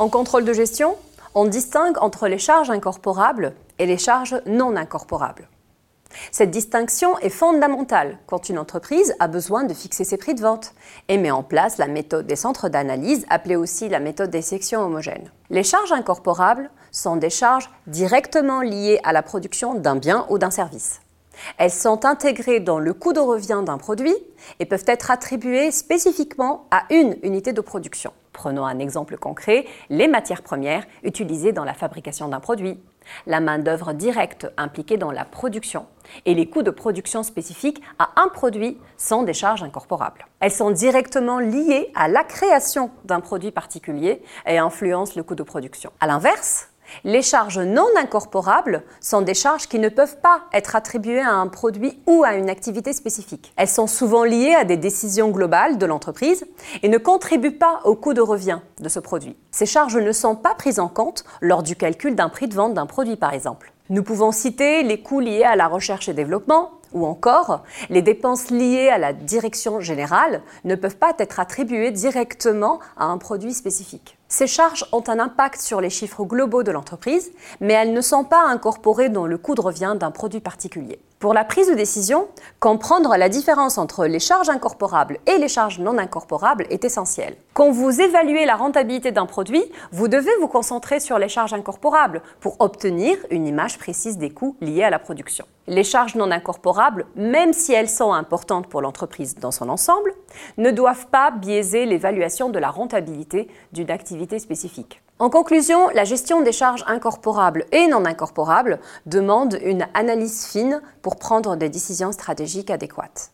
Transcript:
En contrôle de gestion, on distingue entre les charges incorporables et les charges non incorporables. Cette distinction est fondamentale quand une entreprise a besoin de fixer ses prix de vente et met en place la méthode des centres d'analyse, appelée aussi la méthode des sections homogènes. Les charges incorporables sont des charges directement liées à la production d'un bien ou d'un service. Elles sont intégrées dans le coût de revient d'un produit et peuvent être attribuées spécifiquement à une unité de production. Prenons un exemple concret, les matières premières utilisées dans la fabrication d'un produit, la main-d'œuvre directe impliquée dans la production et les coûts de production spécifiques à un produit sont des charges incorporables. Elles sont directement liées à la création d'un produit particulier et influencent le coût de production. À l'inverse, les charges non incorporables sont des charges qui ne peuvent pas être attribuées à un produit ou à une activité spécifique. Elles sont souvent liées à des décisions globales de l'entreprise et ne contribuent pas au coût de revient de ce produit. Ces charges ne sont pas prises en compte lors du calcul d'un prix de vente d'un produit par exemple. Nous pouvons citer les coûts liés à la recherche et développement, ou encore, les dépenses liées à la direction générale ne peuvent pas être attribuées directement à un produit spécifique. Ces charges ont un impact sur les chiffres globaux de l'entreprise, mais elles ne sont pas incorporées dans le coût de revient d'un produit particulier. Pour la prise de décision, comprendre la différence entre les charges incorporables et les charges non incorporables est essentiel. Quand vous évaluez la rentabilité d'un produit, vous devez vous concentrer sur les charges incorporables pour obtenir une image précise des coûts liés à la production. Les charges non incorporables, même si elles sont importantes pour l'entreprise dans son ensemble, ne doivent pas biaiser l'évaluation de la rentabilité d'une activité spécifique. En conclusion, la gestion des charges incorporables et non incorporables demande une analyse fine pour prendre des décisions stratégiques adéquates.